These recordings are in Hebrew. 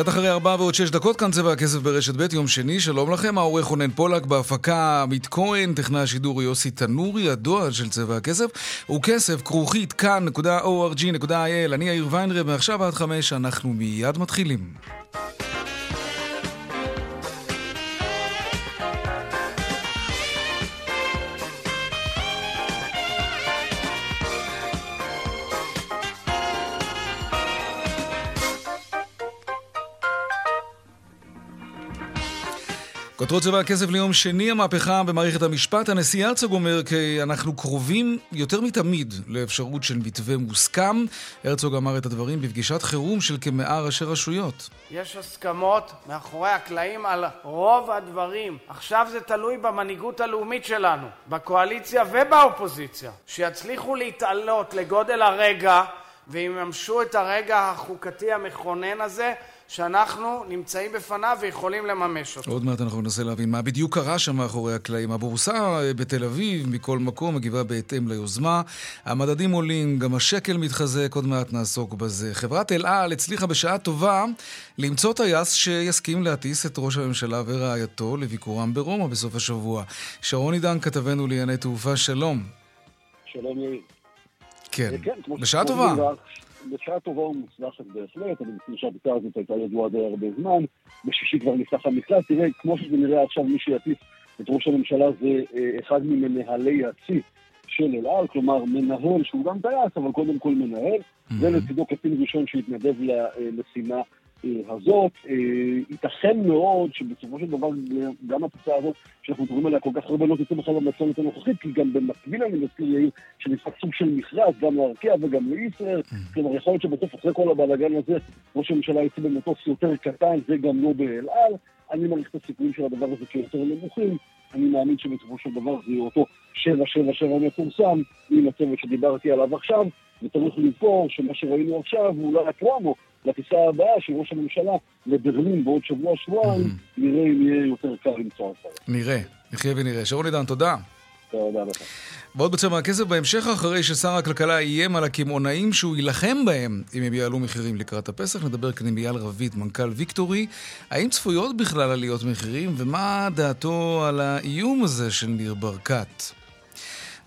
קצת אחרי ארבע ועוד שש דקות, כאן צבע הכסף ברשת ב', יום שני, שלום לכם, העורך רונן פולק, בהפקה עמית כהן, טכנאי השידור יוסי תנורי, הדואל של צבע הכסף, הוא כסף, כרוכית, כאן.org.il, אני יאיר ויינרב, מעכשיו עד חמש, אנחנו מיד מתחילים. כותרות צבע הכסף ליום שני, המהפכה במערכת המשפט. הנשיא הרצוג אומר כי אנחנו קרובים יותר מתמיד לאפשרות של מתווה מוסכם. הרצוג אמר את הדברים בפגישת חירום של כמאה ראשי רשויות. יש הסכמות מאחורי הקלעים על רוב הדברים. עכשיו זה תלוי במנהיגות הלאומית שלנו, בקואליציה ובאופוזיציה, שיצליחו להתעלות לגודל הרגע ויממשו את הרגע החוקתי המכונן הזה שאנחנו נמצאים בפניו ויכולים לממש אותו. עוד מעט אנחנו ננסה להבין מה בדיוק קרה שם מאחורי הקלעים. הבורסה אה, בתל אביב, מכל מקום, מגיבה בהתאם ליוזמה. המדדים עולים, גם השקל מתחזק, עוד מעט נעסוק בזה. חברת אל על הצליחה בשעה טובה למצוא טייס שיסכים להטיס את ראש הממשלה ורעייתו לביקורם ברומא בסוף השבוע. שרון עידן, כתבנו לענייני תעופה, שלום. שלום יאיר. כן, כן בשעה טובה. בשעה טובה ומוצלחת בהחלט, אני מבין שהבדיקה הזאת הייתה ידועה די הרבה זמן, בשישי כבר נפתח המקלט, תראה, כמו שזה נראה עכשיו, מי שיטיס את ראש הממשלה זה אה, אחד ממנהלי הצי של אל על, כלומר מנהל שהוא גם טייס, אבל קודם כל מנהל, mm-hmm. ולצידו קצין ראשון שהתנדב למשימה אה, הזאת. אה, ייתכן מאוד שבסופו של דבר גם התוצאה הזאת, שאנחנו מדברים עליה כל כך הרבה, לא תצא בכלל במתכונת הנוכחית, כי גם במקביל אני מזכיר יאיר, שנפתח סוג של מכרז, גם לארקיע וגם לישראל. כן. כלומר, יכול להיות שבסוף אחרי כל הבלאגן הזה, ראש הממשלה יצא במטוס יותר קטן, זה גם לא באל על. אני מעריך את הסיכויים של הדבר הזה כיותר נמוכים. אני מאמין שבסופו של דבר זה יהיה אותו 777 מפורסם, עם הצוות שדיברתי עליו עכשיו, וצריך לזכור שמה שראינו עכשיו הוא לא רק פרומו, לטיסה הבאה של ראש הממשלה לברלין בעוד שבוע-שבועיים, נראה אם יהיה יותר קר למצוא את זה. נראה, נחיה ונראה. שרון עידן, תודה. תודה לך. בעוד בצבע הכסף בהמשך, אחרי ששר הכלכלה איים על הקמעונאים שהוא יילחם בהם אם הם יעלו מחירים לקראת הפסח, נדבר כאן עם אייל רביד, מנכ"ל ויקטורי. האם צפויות בכלל עליות מחירים, ומה דעתו על האיום הזה של ניר ברקת?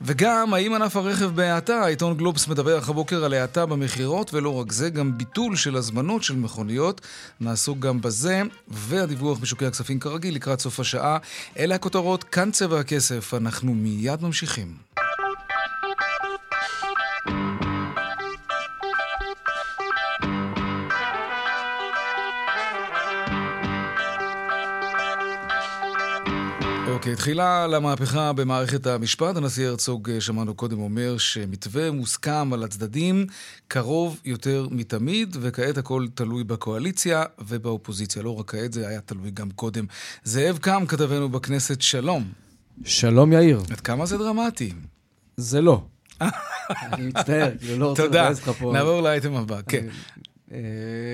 וגם, האם ענף הרכב בהאטה? העיתון גלובס מדווח הבוקר על האטה במכירות, ולא רק זה, גם ביטול של הזמנות של מכוניות. נעסוק גם בזה, והדיווח משוקי הכספים כרגיל לקראת סוף השעה. אלה הכותרות, כאן צבע הכסף. אנחנו מיד ממשיכים. אוקיי, תחילה למהפכה במערכת המשפט. הנשיא הרצוג, אה, שמענו קודם, אומר שמתווה מוסכם על הצדדים קרוב יותר מתמיד, וכעת הכל תלוי בקואליציה ובאופוזיציה. לא רק כעת, זה היה תלוי גם קודם. זאב קם, כתבנו בכנסת, שלום. שלום, יאיר. עד כמה זה דרמטי? זה לא. אני מצטער, כאילו לא רוצה לבאס לך פה. תודה, נעבור לאייטם הבא, כן. אה,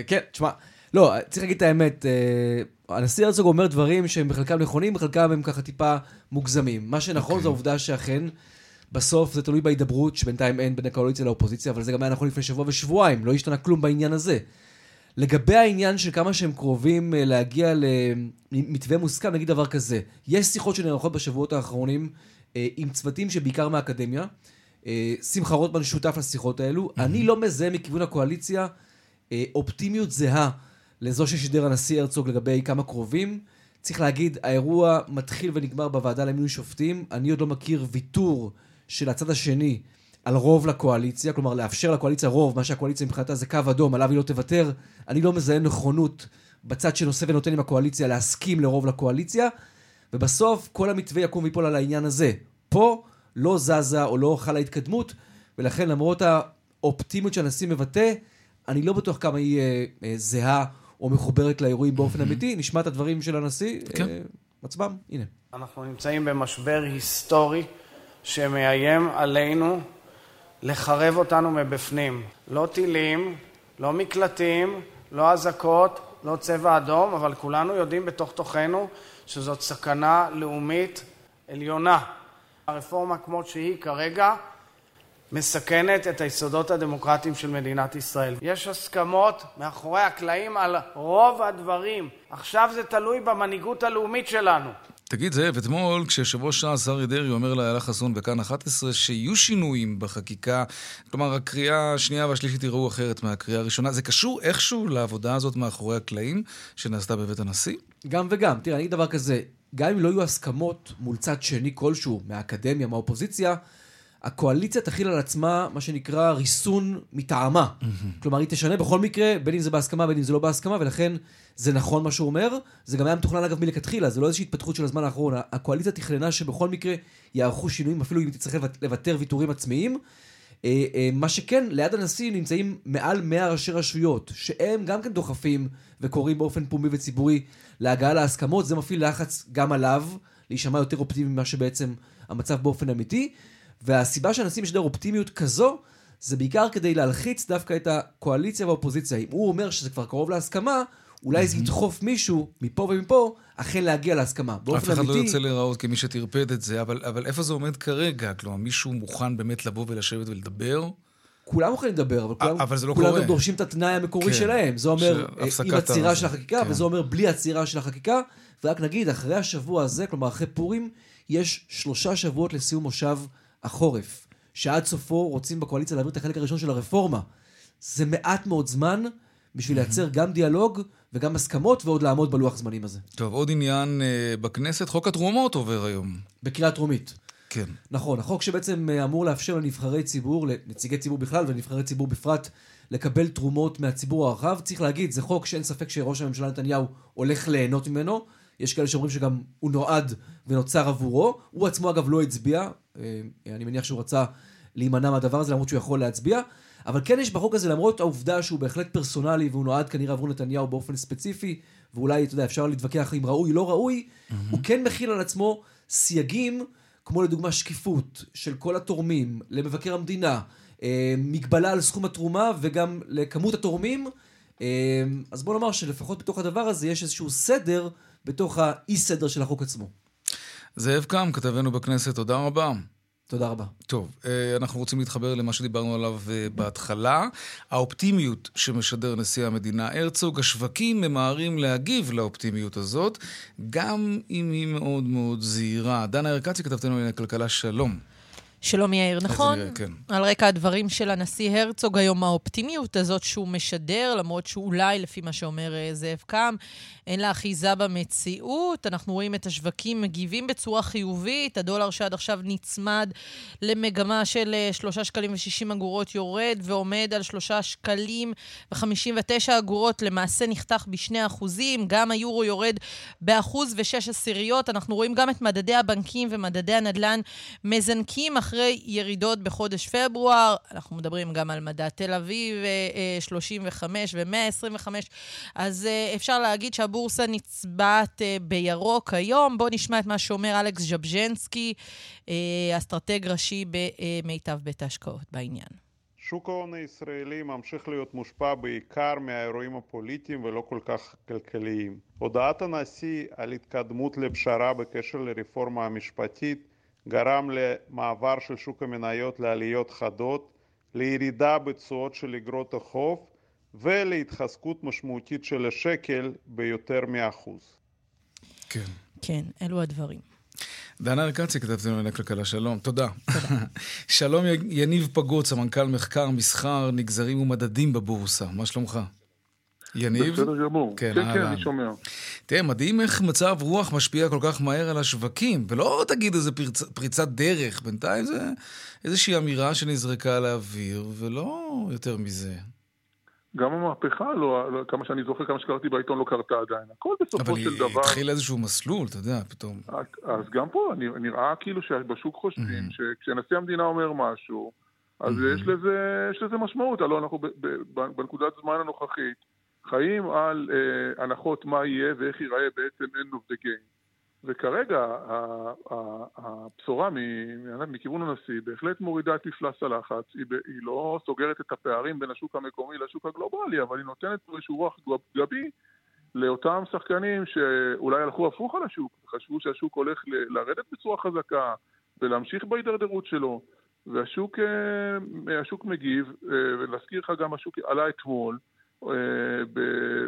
כן, תשמע, לא, צריך להגיד את האמת. אה, הנשיא הרצוג אומר דברים שהם בחלקם נכונים, בחלקם הם ככה טיפה מוגזמים. מה שנכון okay. אוקיי. זו העובדה שאכן, בסוף זה תלוי בהידברות, שבינתיים אין בין הקואליציה לאופוזיציה, אבל זה גם היה נכון לפני שבוע ושבועיים, לא השתנה כלום בעניין הזה. לגבי העניין של כמה שהם קרובים אה, להגיע למתווה מוסכם, נגיד דבר כזה, יש שיחות שנערכות בשבועות האחרונים אה, עם צוותים שבעיקר מהאקדמיה. אה, שמחה רוטמן שותף לשיחות האלו. אני לא מזהה מכיוון הקואליציה אופטימיות זהה לזו ששידר הנשיא הרצוג לגבי כמה קרובים. צריך להגיד, האירוע מתחיל ונגמר בוועדה למינוי שופטים. אני עוד לא מכיר ויתור של הצד השני על רוב לקואליציה, כלומר לאפשר לקואליציה רוב, מה שהקואליציה מבחינתה זה קו אדום, עליו היא לא תוותר. אני לא מזהה נכונות בצד שנושא ונותן עם הקואליציה להסכים לרוב לקואליציה, ובסוף כל המתווה יקום ויפול על העניין הזה. פה לא זזה או לא חלה התקדמות, ולכן למרות האופטימיות שהנשיא מבטא, אני לא בטוח כמה היא אה, אה, זהה או מחוברת לאירועים באופן אמיתי. נשמע את הדברים של הנשיא כן. אה, עצמם, הנה. אנחנו נמצאים במשבר היסטורי שמאיים עלינו לחרב אותנו מבפנים. לא טילים, לא מקלטים, לא אזעקות, לא צבע אדום, אבל כולנו יודעים בתוך תוכנו שזאת סכנה לאומית עליונה. הרפורמה כמו שהיא כרגע מסכנת את היסודות הדמוקרטיים של מדינת ישראל. יש הסכמות מאחורי הקלעים על רוב הדברים. עכשיו זה תלוי במנהיגות הלאומית שלנו. תגיד, זאב, אתמול כשיושב ראש ש"ס אריה דרעי אומר לאיילה חסון בכאן 11 שיהיו שינויים בחקיקה, כלומר הקריאה השנייה והשלישית יראו אחרת מהקריאה הראשונה, זה קשור איכשהו לעבודה הזאת מאחורי הקלעים שנעשתה בבית הנשיא? גם וגם. תראה, אני אגיד דבר כזה, גם אם לא יהיו הסכמות מול צד שני כלשהו, מהאקדמיה, מהאופוזיציה, הקואליציה תכיל על עצמה מה שנקרא ריסון מטעמה. כלומר, היא תשנה בכל מקרה, בין אם זה בהסכמה, בין אם זה לא בהסכמה, ולכן זה נכון מה שהוא אומר. זה גם היה מתוכנן אגב מלכתחילה, זה לא איזושהי התפתחות של הזמן האחרון. הקואליציה תכננה שבכל מקרה יערכו שינויים, אפילו אם תצטרך לוות- לוותר ויתורים עצמיים. אה, אה, מה שכן, ליד הנשיא נמצאים מעל 100 ראשי רשויות, שהם גם כן דוחפים וקוראים באופן פומבי וציבורי להגעה להסכמות, זה מפעיל לחץ גם עליו, להישמע יותר אופטימי ממה שבעצם המצב באופן אמיתי. והסיבה שהנשיא משדר אופטימיות כזו, זה בעיקר כדי להלחיץ דווקא את הקואליציה והאופוזיציה. אם הוא אומר שזה כבר קרוב להסכמה, אולי זה ידחוף מישהו מפה ומפה, אכן להגיע להסכמה. אף אחד לא ירצה להיראות כמי שטרפד את זה, אבל, אבל איפה זה עומד כרגע? כלומר, מישהו מוכן באמת לבוא ולשבת ולדבר? כולם יכולים לדבר, אבל כולם, אבל לא כולם. גם דורשים את התנאי המקורי כן. שלהם. זה אומר אה, עם עצירה של החקיקה, כן. וזה אומר בלי עצירה של החקיקה. ורק נגיד, אחרי השבוע הזה, כלומר אחרי פורים, יש שלושה שבועות לסיום מושב החורף, שעד סופו רוצים בקואליציה להעביר את החלק הראשון של הרפורמה. זה מעט מאוד זמן בשביל לייצר גם דיאלוג וגם הסכמות, ועוד לעמוד בלוח זמנים הזה. טוב, עוד עניין אה, בכנסת, חוק התרומות עובר היום. בקריאה טרומית. כן. נכון, החוק שבעצם אה, אמור לאפשר לנבחרי ציבור, לנציגי ציבור בכלל ולנבחרי ציבור בפרט, לקבל תרומות מהציבור הרחב. צריך להגיד, זה חוק שאין ספק שראש הממשלה נתניהו הולך ליהנות ממנו. יש כאלה שאומרים שגם הוא נועד ונוצר עבורו. הוא עצמו אגב לא הצביע, אה, אני מניח שהוא רצה להימנע מהדבר הזה למרות שהוא יכול להצביע. אבל כן יש בחוק הזה, למרות העובדה שהוא בהחלט פרסונלי והוא נועד כנראה עבור נתניהו באופן ספציפי, ואולי, אתה יודע, אפשר להתווכח אם ראוי, לא ראוי, הוא כן מכיל על עצמו סייגים, כמו לדוגמה שקיפות של כל התורמים למבקר המדינה, אה, מגבלה על סכום התרומה וגם לכמות התורמים. אה, אז בוא נאמר שלפחות בתוך הדבר הזה יש איזשהו סדר בתוך האי-סדר של החוק עצמו. זאב קם, כתבנו בכנסת, תודה רבה. תודה רבה. טוב, אה, אנחנו רוצים להתחבר למה שדיברנו עליו אה, בהתחלה. האופטימיות שמשדר נשיא המדינה הרצוג, השווקים ממהרים להגיב לאופטימיות הזאת, גם אם היא מאוד מאוד זהירה. דנה ארקצי, כתבתנו לענייני כלכלה, שלום. שלום יאיר, נכון? נראה, כן. על רקע הדברים של הנשיא הרצוג היום, האופטימיות הזאת שהוא משדר, למרות שאולי, לפי מה שאומר אה, זאב קם, אין לה אחיזה במציאות. אנחנו רואים את השווקים מגיבים בצורה חיובית. הדולר שעד עכשיו נצמד למגמה של אה, 3 שקלים ו-60 אגורות יורד ועומד על 3 שקלים ו-59 אגורות, למעשה נחתך בשני אחוזים. גם היורו יורד באחוז ושש עשיריות. אנחנו רואים גם את מדדי הבנקים ומדדי הנדל"ן מזנקים אחרי ירידות בחודש פברואר. אנחנו מדברים גם על מדד תל אביב, אה, אה, 35 ו-125. אז אה, אפשר להגיד שהבורסה נצבעת אה, בירוק היום. בואו נשמע את מה שאומר אלכס זבז'ינסקי, אה, אסטרטג ראשי במיטב בית ההשקעות בעניין. שוק ההון הישראלי ממשיך להיות מושפע בעיקר מהאירועים הפוליטיים ולא כל כך כלכליים. הודעת הנשיא על התקדמות לפשרה בקשר לרפורמה המשפטית גרם למעבר של שוק המניות לעליות חדות, לירידה בתשואות של אגרות החוב ולהתחזקות משמעותית של השקל ביותר מאחוז. כן. כן, אלו הדברים. דנה ארקצי, כתבתנו לענייני כלכלה, שלום. תודה. שלום יניב פגוץ, סמנכ"ל מחקר, מסחר, נגזרים ומדדים בבורסה. מה שלומך? יניב? בסדר גמור. כן, כן, כן. אני שומע. תראה, מדהים איך מצב רוח משפיע כל כך מהר על השווקים, ולא תגיד איזה פרצ... פריצת דרך, בינתיים זה איזושהי אמירה שנזרקה לאוויר, ולא יותר מזה. גם המהפכה, לא, לא, כמה שאני זוכר, כמה שקראתי בעיתון, לא קרתה עדיין. הכל בסופו אבל של דבר... התחיל איזשהו מסלול, אתה יודע, פתאום. אז גם פה אני- נראה כאילו שבשוק חושבים Mhm. שכשנשיא המדינה אומר משהו, אז Mhm. יש לזה, יש לזה משמעות, הלוא אנחנו ב, ב, ב, בנקודת זמן הנוכחית חיים על אה, הנחות מה יהיה ואיך ייראה בעצם end of the game. וכרגע הבשורה מכיוון הנשיא בהחלט מורידה את מפלס הלחץ, היא, לא סוגרת את הפערים בין השוק המקומי לשוק הגלובלי, אבל היא נותנת פה איזשהו רוח גב- גבי לאותם שחקנים שאולי הלכו הפוך על השוק, חשבו שהשוק הולך לרדת בצורה חזקה ולהמשיך בהידרדרות שלו, והשוק אה, מגיב, אה, ולהזכיר לך גם השוק עלה אתמול,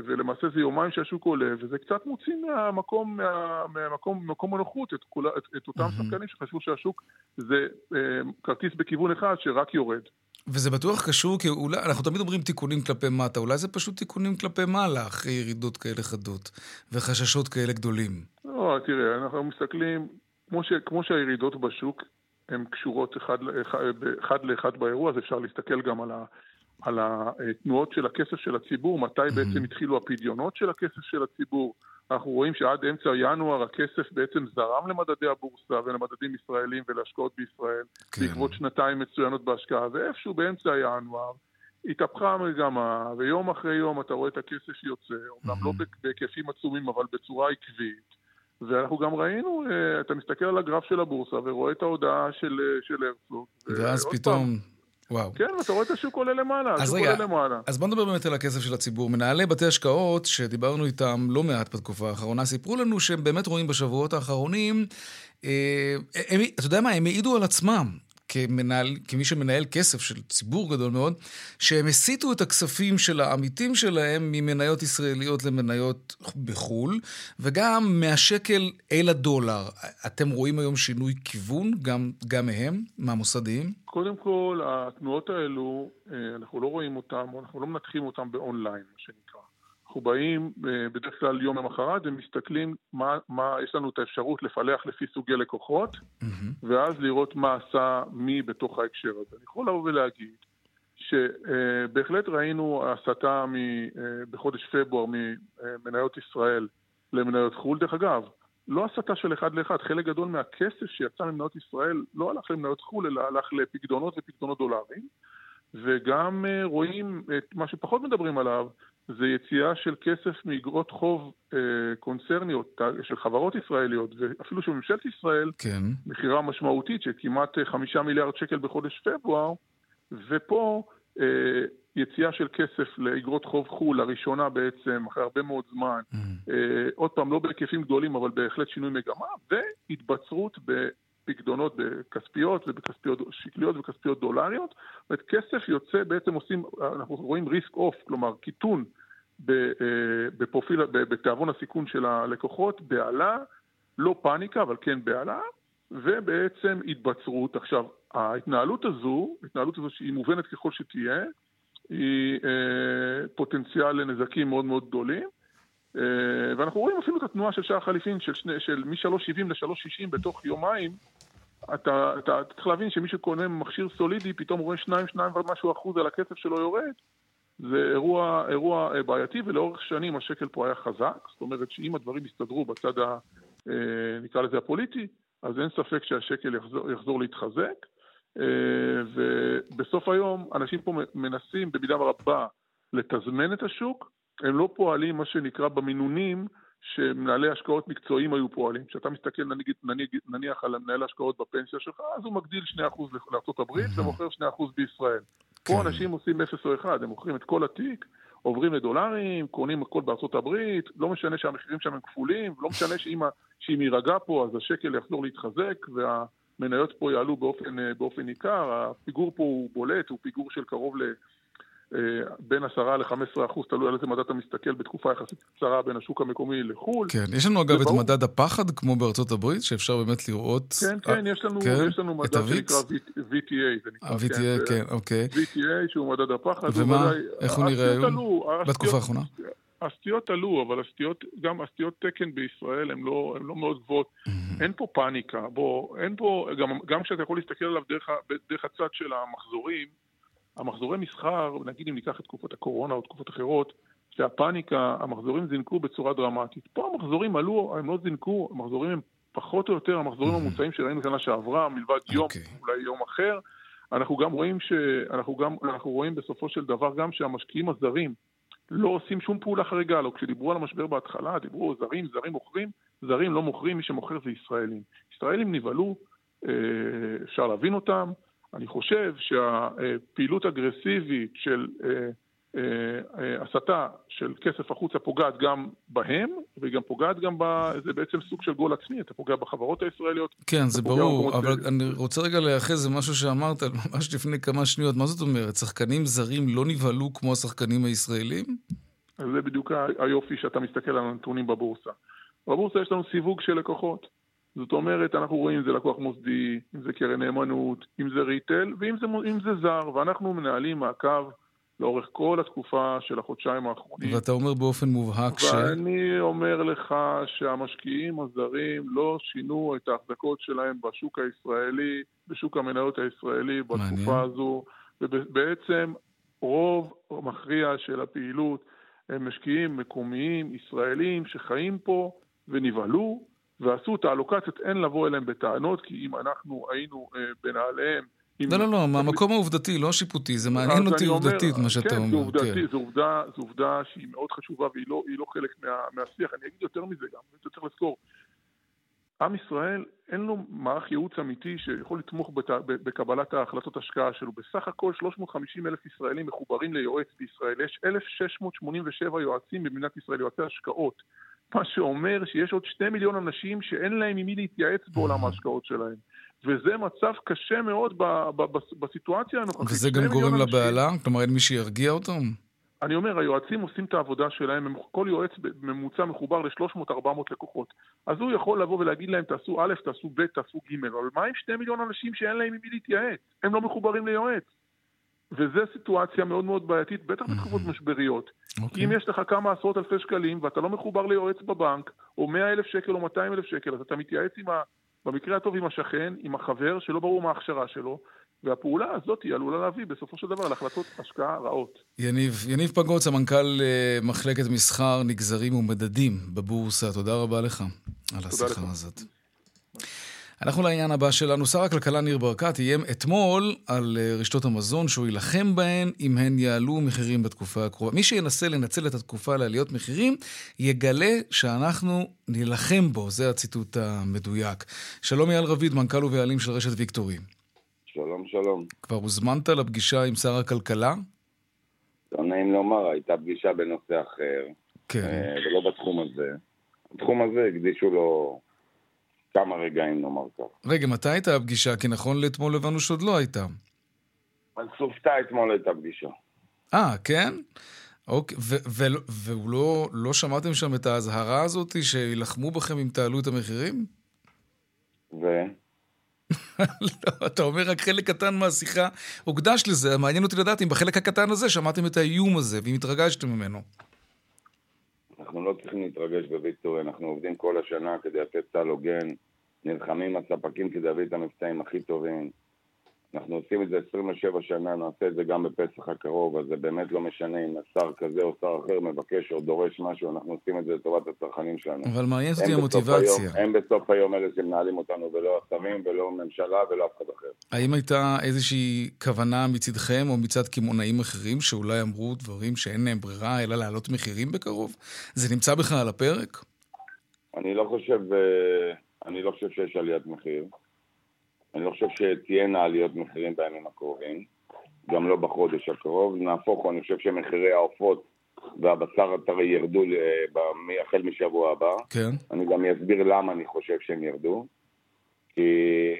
ולמעשה זה יומיים שהשוק עולה, וזה קצת מוציא מהמקום, מה- מהמקום, ממקום הנוחות את, כולה, את, את אותם מהמם. שחקנים שחשבו שהשוק זה אה, כרטיס בכיוון אחד שרק יורד. וזה בטוח קשור, כי אולי, אנחנו תמיד אומרים תיקונים כלפי מטה, אולי זה פשוט תיקונים כלפי מעלה, אחרי ירידות כאלה חדות, וחששות כאלה גדולים. לא, תראה, אנחנו מסתכלים, כמו, ש, כמו שהירידות בשוק הן קשורות אחד, לאחד, אחד לאחד באירוע, אז אפשר להסתכל גם על, ה, על התנועות של הכסף של הציבור, מתי בעצם התחילו הפדיונות של הכסף של הציבור. אנחנו רואים שעד אמצע ינואר הכסף בעצם זרם למדדי הבורסה ולמדדים ישראלים ולהשקעות בישראל, כן. בעקבות שנתיים מצוינות בהשקעה, ואיפשהו באמצע ינואר התהפכה המגמה, ויום אחרי יום אתה רואה את הכסף יוצא, אומנם לא בהק- בהיקפים עצומים, אבל בצורה עקבית. ואנחנו גם ראינו, אה, אתה מסתכל על הגרף של הבורסה ורואה את ההודעה של, אה, של הרצוג. ואז פתאום, וואו. כן, ואתה רואה את השוק עולה למעלה, השוק רגע, עולה למעלה. אז בוא נדבר באמת על הכסף של הציבור. מנהלי בתי השקעות, שדיברנו איתם לא מעט בתקופה האחרונה, סיפרו לנו שהם באמת רואים בשבועות האחרונים, אה, הם, אתה יודע מה, הם העידו על עצמם. כמנהל, כמי שמנהל כסף של ציבור גדול מאוד, שהם הסיטו את הכספים של העמיתים שלהם ממניות ישראליות למניות בחו"ל, וגם מהשקל אל הדולר. אתם רואים היום שינוי כיוון, גם, גם מהם, מהמוסדיים? קודם כל, התנועות האלו, אה, אנחנו לא רואים אותן, או אנחנו לא מנתחים אותן באונליין, מה שנקרא. אנחנו באים אה, בדרך כלל יום למחרת ומסתכלים מה, מה יש לנו את האפשרות לפלח לפי סוגי לקוחות, ואז לראות מה עשה מי בתוך ההקשר הזה. אני יכול לבוא ולהגיד שבהחלט ראינו הסטה מ, אה, בחודש פברואר ממניות ישראל למניות חו"ל. דרך אגב, לא הסטה של אחד לאחד, חלק גדול מהכסף שיצא ממניות ישראל לא הלך למניות חו"ל, אלא הלך לפקדונות ופקדונות דולרים. וגם אה, רואים את מה שפחות מדברים עליו, זה יציאה של כסף מאגרות חוב אה, קונצרניות של חברות ישראליות, ואפילו של ממשלת ישראל, כן. מכירה משמעותית של כמעט אה, חמישה מיליארד שקל בחודש פברואר, ופה אה, יציאה של כסף לאגרות חוב חו"ל, לראשונה בעצם, אחרי הרבה מאוד זמן, אה, עוד פעם, לא בהיקפים גדולים, אבל בהחלט שינוי מגמה, והתבצרות בפקדונות בכספיות ובכספיות שקליות וכספיות דולריות. זאת אומרת, כסף יוצא, בעצם עושים, אנחנו רואים risk off, כלומר קיטון אה, בפרופיל, בתיאבון הסיכון של הלקוחות, בהלה, לא פאניקה, אבל כן בהלה, ובעצם התבצרות. עכשיו, ההתנהלות הזו, ההתנהלות הזו שהיא מובנת ככל שתהיה, היא אה, פוטנציאל לנזקים מאוד מאוד גדולים. אה, ואנחנו רואים אפילו את התנועה של שער החליפין של, של מ-3.70 ל-3.60 בתוך יומיים. אתה, אתה, אתה צריך להבין שמי שקונה מכשיר סולידי פתאום רואה 2, 2 ומשהו אחוז על הכסף שלו יורד. זה אירוע, אירוע אה, בעייתי, ולאורך שנים השקל פה היה חזק. זאת אומרת שאם הדברים יסתדרו בצד, ה, אה, נקרא לזה הפוליטי, אז אין ספק שהשקל יחזור, יחזור להתחזק. ובסוף היום אנשים פה מנסים במידה רבה לתזמן את השוק, הם לא פועלים מה שנקרא במינונים שמנהלי השקעות מקצועיים היו פועלים. כשאתה מסתכל נניח, נניח, נניח על מנהל השקעות בפנסיה שלך, אז הוא מגדיל 2% לארה"ב ומוכר 2% בישראל. פה כן. אנשים עושים 0 או 1, הם מוכרים את כל התיק, עוברים לדולרים, קונים הכל בארצות הברית, לא משנה שהמחירים שם הם כפולים, לא משנה שאם, שאם יירגע פה אז השקל יחזור להתחזק והמניות פה יעלו באופן, אה, באופן ניכר, הפיגור פה הוא בולט, הוא פיגור של קרוב ל... אה, בין 10 ל-15 אחוז, תלוי על איזה מדד אתה מסתכל, בתקופה יחסית קצרה בין השוק המקומי לחו"ל. כן, יש לנו אגב את ברור. מדד הפחד, כמו בארצות הברית, שאפשר באמת לראות... כן, כן, יש לנו, כן? יש לנו מדד? שנקרא VTA, זה נקרא, ה-VTA, כן, אוקיי. VTA שהוא מדד הפחד. ומה? איך הוא נראה היום? עלו, בתקופה האחרונה? הסטיות עלו, אבל הסטיות, גם הסטיות תקן בישראל הן לא, לא מאוד גבוהות. אין פה פאניקה, בוא, אין פה, גם, גם כשאתה יכול להסתכל עליו דרך, דרך הצד של המחזורים, המחזורי מסחר, נגיד אם ניקח את תקופות הקורונה או תקופות אחרות, שהפאניקה, המחזורים זינקו בצורה דרמטית. פה המחזורים עלו, הם לא זינקו, המחזורים הם פחות או יותר המחזורים הממוצעים שראינו שנה שעברה, מלבד יום, אוקיי. אולי יום אחר, אנחנו גם רואים, ש... אנחנו גם, אנחנו רואים בסופו של דבר גם שהמשקיעים הזרים לא עושים שום פעולה חריגה. לא, כשדיברו על המשבר בהתחלה, דיברו זרים, זרים מוכרים, זרים לא מוכרים, מי שמוכר זה ישראלים. ישראלים נבהלו, אה, אפשר להבין אותם. אני חושב שהפעילות אגרסיבית של אה, אה, אה, הסתה של כסף החוצה פוגעת גם בהם, והיא גם פוגעת גם ב... זה בעצם סוג של גול עצמי, אתה פוגע בחברות הישראליות. כן, זה ברור, אבל אני רוצה רגע להיאחז במשהו שאמרת ממש לפני כמה שניות. מה זאת אומרת? שחקנים זרים לא נבהלו כמו השחקנים הישראלים? זה בדיוק היופי שאתה מסתכל על הנתונים בבורסה. בבורסה יש לנו סיווג של לקוחות. זאת אומרת, אנחנו רואים אם זה לקוח מוסדי, אם זה קרן נאמנות, אם זה ריטל ואם זה, זה זר, ואנחנו מנהלים מעקב לאורך כל התקופה של החודשיים האחרונים. ואתה אומר באופן מובהק ש... ואני אומר לך שהמשקיעים הזרים לא שינו את ההחזקות שלהם בשוק הישראלי, בשוק המניות הישראלי בתקופה מעניין. הזו, ובעצם רוב מכריע של הפעילות הם משקיעים מקומיים, ישראלים, שחיים פה ונבהלו ועשו את האלוקציות, אין לבוא אליהם בטענות, כי אם אנחנו היינו אה, בנעליהם לא, לא, לא, מהמקום העובדתי, לא השיפוטי, זה מעניין אותי עובדתית, מה שאתה אומר. כן, זה עובדתי, זו עובדה שהיא מאוד חשובה והיא לא, לא חלק מהשיח. אני אגיד יותר מזה גם, אתה צריך לזכור. עם ישראל, אין לו מערך ייעוץ אמיתי שיכול לתמוך בקבלת ההחלטות השקעה שלו. בסך הכל 350 אלף ישראלים מחוברים ליועץ בישראל. יש 1,687 יועצים במדינת ישראל, יועצי השקעות. מה שאומר שיש עוד שני מיליון אנשים שאין להם עם מי להתייעץ בעולם ההשקעות שלהם. וזה מצב קשה מאוד ב, ב, ב, בסיטואציה הנוכחית. וזה גם גורם לבהלה? כלומר, אין מי שירגיע אותם? אני אומר, היועצים עושים את העבודה שלהם, כל יועץ בממוצע מחובר ל-300-400 לקוחות. אז הוא יכול לבוא ולהגיד להם, תעשו א', תעשו ב', תעשו ג', אבל מה עם שני מיליון אנשים שאין להם עם מי להתייעץ? הם לא מחוברים ליועץ. וזו סיטואציה מאוד מאוד בעייתית, בטח בתקופות משבריות. Okay. אוקיי. אם יש לך כמה עשרות אלפי שקלים ואתה לא מחובר ליועץ בבנק, או 100 אלף שקל או 200 אלף שקל, אז אתה מתייעץ עם ה... במקרה הטוב עם השכן, עם החבר, שלא ברור מה ההכשרה שלו, והפעולה הזאת עלולה להביא בסופו של דבר להחלטות השקעה רעות. יניב, יניב פגוץ, המנכ"ל אה, מחלקת מסחר, נגזרים ומדדים בבורסה, תודה רבה לך על השיחה הזאת. אנחנו לעניין הבא שלנו. שר הכלכלה ניר ברקת איים אתמול על אה, רשתות המזון שהוא יילחם בהן אם הן יעלו מחירים בתקופה הקרובה. מי שינסה לנצל את התקופה לעליות מחירים, יגלה שאנחנו נילחם בו. זה הציטוט המדויק. שלום אייל רביד, מנכ"ל ובעלים של רשת ויקטורי. שלום, שלום. כבר הוזמנת לפגישה עם שר הכלכלה? לא נעים לומר, הייתה פגישה בנושא אחר. כן. אה, ולא בתחום הזה. בתחום הזה הקדישו לו... כמה רגעים נאמר כך. רגע, מתי הייתה הפגישה? כי נכון לאתמול הבנו שעוד לא הייתה. על סופתה אתמול הייתה פגישה. אה, כן? אוקיי, והוא לא, לא שמעתם שם את האזהרה הזאת שיילחמו בכם אם תעלו את המחירים? ו? לא, אתה אומר רק חלק קטן מהשיחה הוקדש לזה, מעניין אותי לדעת אם בחלק הקטן הזה שמעתם את האיום הזה, ואם התרגשתם ממנו. אנחנו לא צריכים להתרגש בוויקטורי, אנחנו עובדים כל השנה כדי לתת סל הוגן, נלחמים הספקים כדי להביא את המבצעים הכי טובים. אנחנו עושים את זה 27 שנה, נעשה את זה גם בפסח הקרוב, אז זה באמת לא משנה אם שר כזה או שר אחר מבקש או דורש משהו, אנחנו עושים את זה לטובת הצרכנים שלנו. אבל מעניין אותי המוטיבציה. הם בסוף היום אלה שמנהלים אותנו, ולא השרים, ולא ממשלה, ולא אף אחד אחר. האם הייתה איזושהי כוונה מצדכם או מצד קמעונאים אחרים שאולי אמרו דברים שאין להם ברירה אלא להעלות מחירים בקרוב? זה נמצא בכלל על הפרק? אני לא חושב, אה, אני לא חושב שיש עליית מחיר. אני לא חושב שתהיינה עליות מחירים בימים הקרובים, גם לא בחודש הקרוב. נהפוך הוא, אני חושב שמחירי העופות והבשר הטרי ירדו החל משבוע הבא. כן. אני גם אסביר למה אני חושב שהם ירדו. כי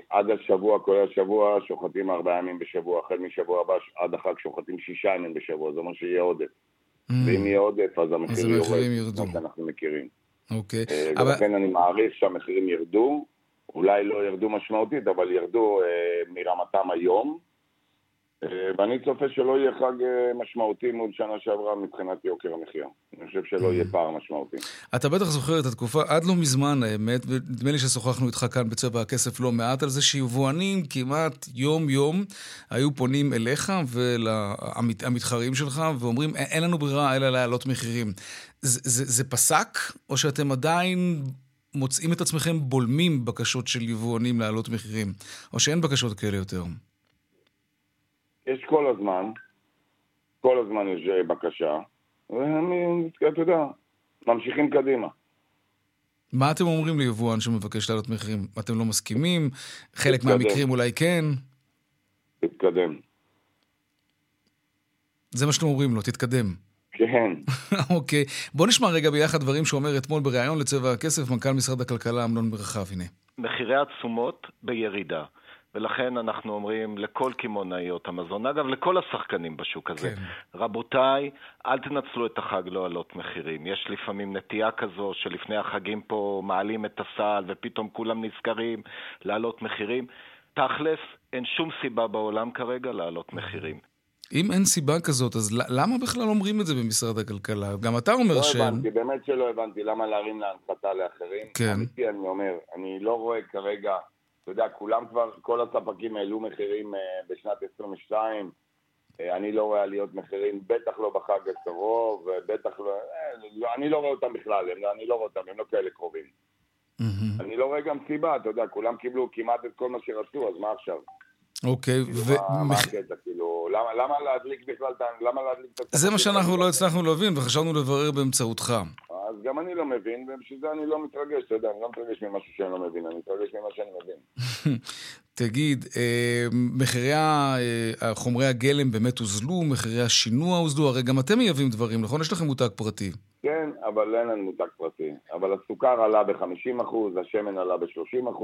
עד השבוע, כל השבוע, שוחטים ארבעה ימים בשבוע, החל משבוע הבא עד החג שוחטים שישה ימים בשבוע, זה אומר שיהיה עודף. Mm. ואם יהיה עודף, אז המחירים יורד, כמו שאנחנו מכירים. אוקיי. אה, ולכן אבל... אני מעריך שהמחירים ירדו, אולי לא ירדו משמעותית, אבל ירדו אה, מרמתם היום. אה, ואני צופה שלא יהיה חג אה, משמעותי מול שנה שעברה מבחינת יוקר המחיה. אני חושב שלא יהיה פער משמעותי. אתה בטח זוכר את התקופה, עד לא מזמן האמת, ונדמה לי ששוחחנו איתך כאן בצבע הכסף לא מעט על זה שיבואנים כמעט יום-יום היו פונים אליך ולמתחרים שלך ואומרים, אין לנו ברירה אלא להעלות מחירים. זה, זה, זה פסק, או שאתם עדיין מוצאים את עצמכם בולמים בקשות של יבואנים להעלות מחירים, או שאין בקשות כאלה יותר? יש כל הזמן, כל הזמן יש אה, בקשה, ואתה יודע, ממשיכים קדימה. מה אתם אומרים ליבואן שמבקש להעלות מחירים? אתם לא מסכימים? חלק תתקדם. מהמקרים אולי כן? תתקדם. זה מה שאתם אומרים לו, תתקדם. כן. אוקיי. בוא נשמע רגע ביחד דברים שאומר אתמול בריאיון לצבע הכסף מנכ"ל משרד הכלכלה אמנון מרחב, הנה. מחירי התשומות בירידה. ולכן אנחנו אומרים לכל קמעונאיות המזון, אגב, לכל השחקנים בשוק הזה, כן. רבותיי, אל תנצלו את החג לא להעלות מחירים. יש לפעמים נטייה כזו שלפני החגים פה מעלים את הסל ופתאום כולם נזכרים להעלות מחירים. תכלס, אין שום סיבה בעולם כרגע להעלות מחירים. אם אין סיבה כזאת, אז למה בכלל אומרים את זה במשרד הכלכלה? גם אתה אומר לא שאין. הבנתי, באמת שלא הבנתי למה להרים להנחתה לאחרים. כן. אמיתי, אני אומר, אני לא רואה כרגע, אתה יודע, כולם כבר, כל הספקים העלו מחירים אה, בשנת 22, אה, אני לא רואה עליות מחירים, בטח לא בחג הקרוב, בטח לא, אה, לא, אני לא רואה אותם בכלל, הם, אני לא רואה אותם, הם לא כאלה קרובים. מהמם. אני לא רואה גם סיבה, אתה יודע, כולם קיבלו כמעט את כל מה שרצו, אז מה עכשיו? אוקיי, כאילו, מה- מה הקטע, כאילו, למה- להדליק בכלל, את ה- למה להדליק את הספקים? זה מה שאנחנו לא הצלחנו להבין וחשבנו לברר באמצעותך. אז גם אני לא מבין, ובשביל זה אני לא מתרגש, אתה יודע, אני לא מתרגש ממשהו שאני לא מבין, אני מתרגש ממה שאני מבין. תגיד, אה, מחירי ה- אה, חומרי הגלם באמת הוזלו, מחירי השינוע הוזלו, הרי גם אתם מייבאים דברים, נכון? יש לכם מותג פרטי. כן, אבל אין לנו מותג פרטי. אבל הסוכר עלה ב-50%, השמן עלה ב-30%,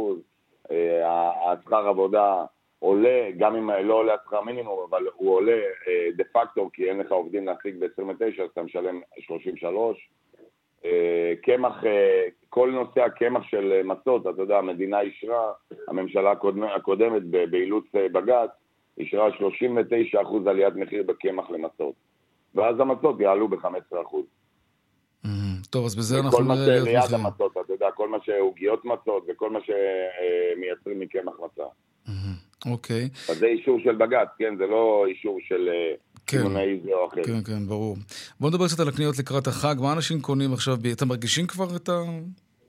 השכר עבודה עולה, גם אם לא עולה השכר מינימום, אבל הוא עולה אה, דה פקטו, כי אין לך עובדים להשיג ב-29, אז אתה משלם 33. אה, קמח, אה, כל נושא הקמח של אה, מצות, אתה יודע, המדינה אישרה, הממשלה הקודמת, באילוץ בג"ץ, אישרה 39% עליית מחיר בקמח למצות. ואז המצות יעלו ב-15%. מהמם. טוב, אז בזה כל אנחנו מה נראה להיות שליד מחירים. המצות, אתה יודע, כל מה שעוגיות מצות וכל מה שמייצרים מקמח מצה. אוקיי, אז זה אישור של בג"ץ, כן? זה לא אישור של אה, כן. קמעונאי זה או אחר. כן, כן, ברור. בוא נדבר קצת על הקניות לקראת החג. מה אנשים קונים עכשיו? אתם מרגישים כבר את ה...